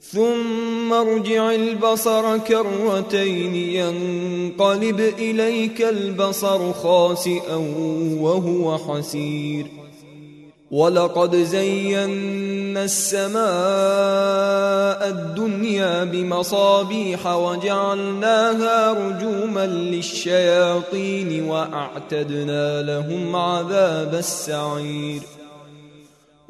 ثم ارجع البصر كرتين ينقلب إليك البصر خاسئا وهو حسير. ولقد زينا السماء الدنيا بمصابيح وجعلناها رجوما للشياطين وأعتدنا لهم عذاب السعير.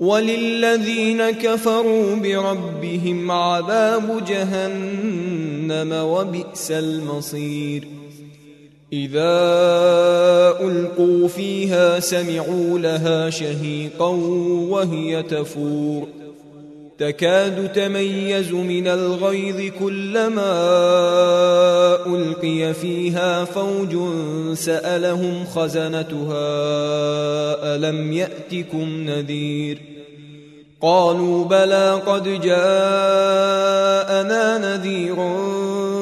وللذين كفروا بربهم عذاب جهنم وبئس المصير. إذا ألقوا فيها سمعوا لها شهيقا وهي تفور. تكاد تميز من الغيظ كلما ألقي فيها فوج سألهم خزنتها ألم يأتكم نذير؟ قالوا بلى قد جاءنا نذير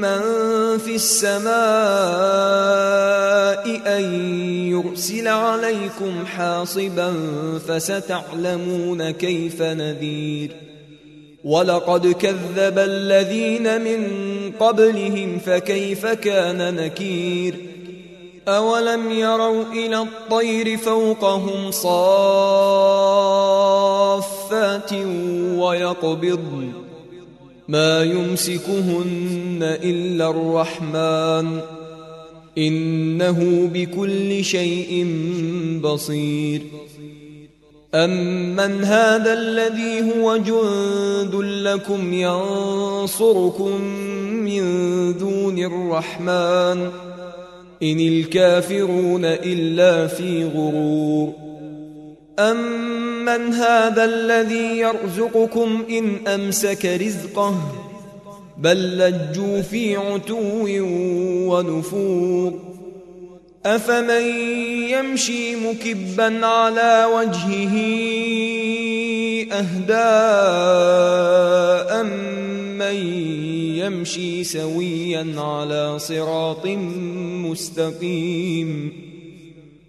من في السماء أن يرسل عليكم حاصبا فستعلمون كيف نذير. ولقد كذب الذين من قبلهم فكيف كان نكير. أولم يروا إلى الطير فوقهم صافات ويقبضن ما يمسكهن إلا الرحمن. إنه بكل شيء بصير. امن هذا الذي هو جند لكم ينصركم من دون الرحمن. ان الكافرون الا في غرور. أمن هذا الذي يرزقكم إن أمسك رزقه بل لجوا في عتو ونفور أفمن يمشي مكبا على وجهه أهدى أمن يمشي سويا على صراط مستقيم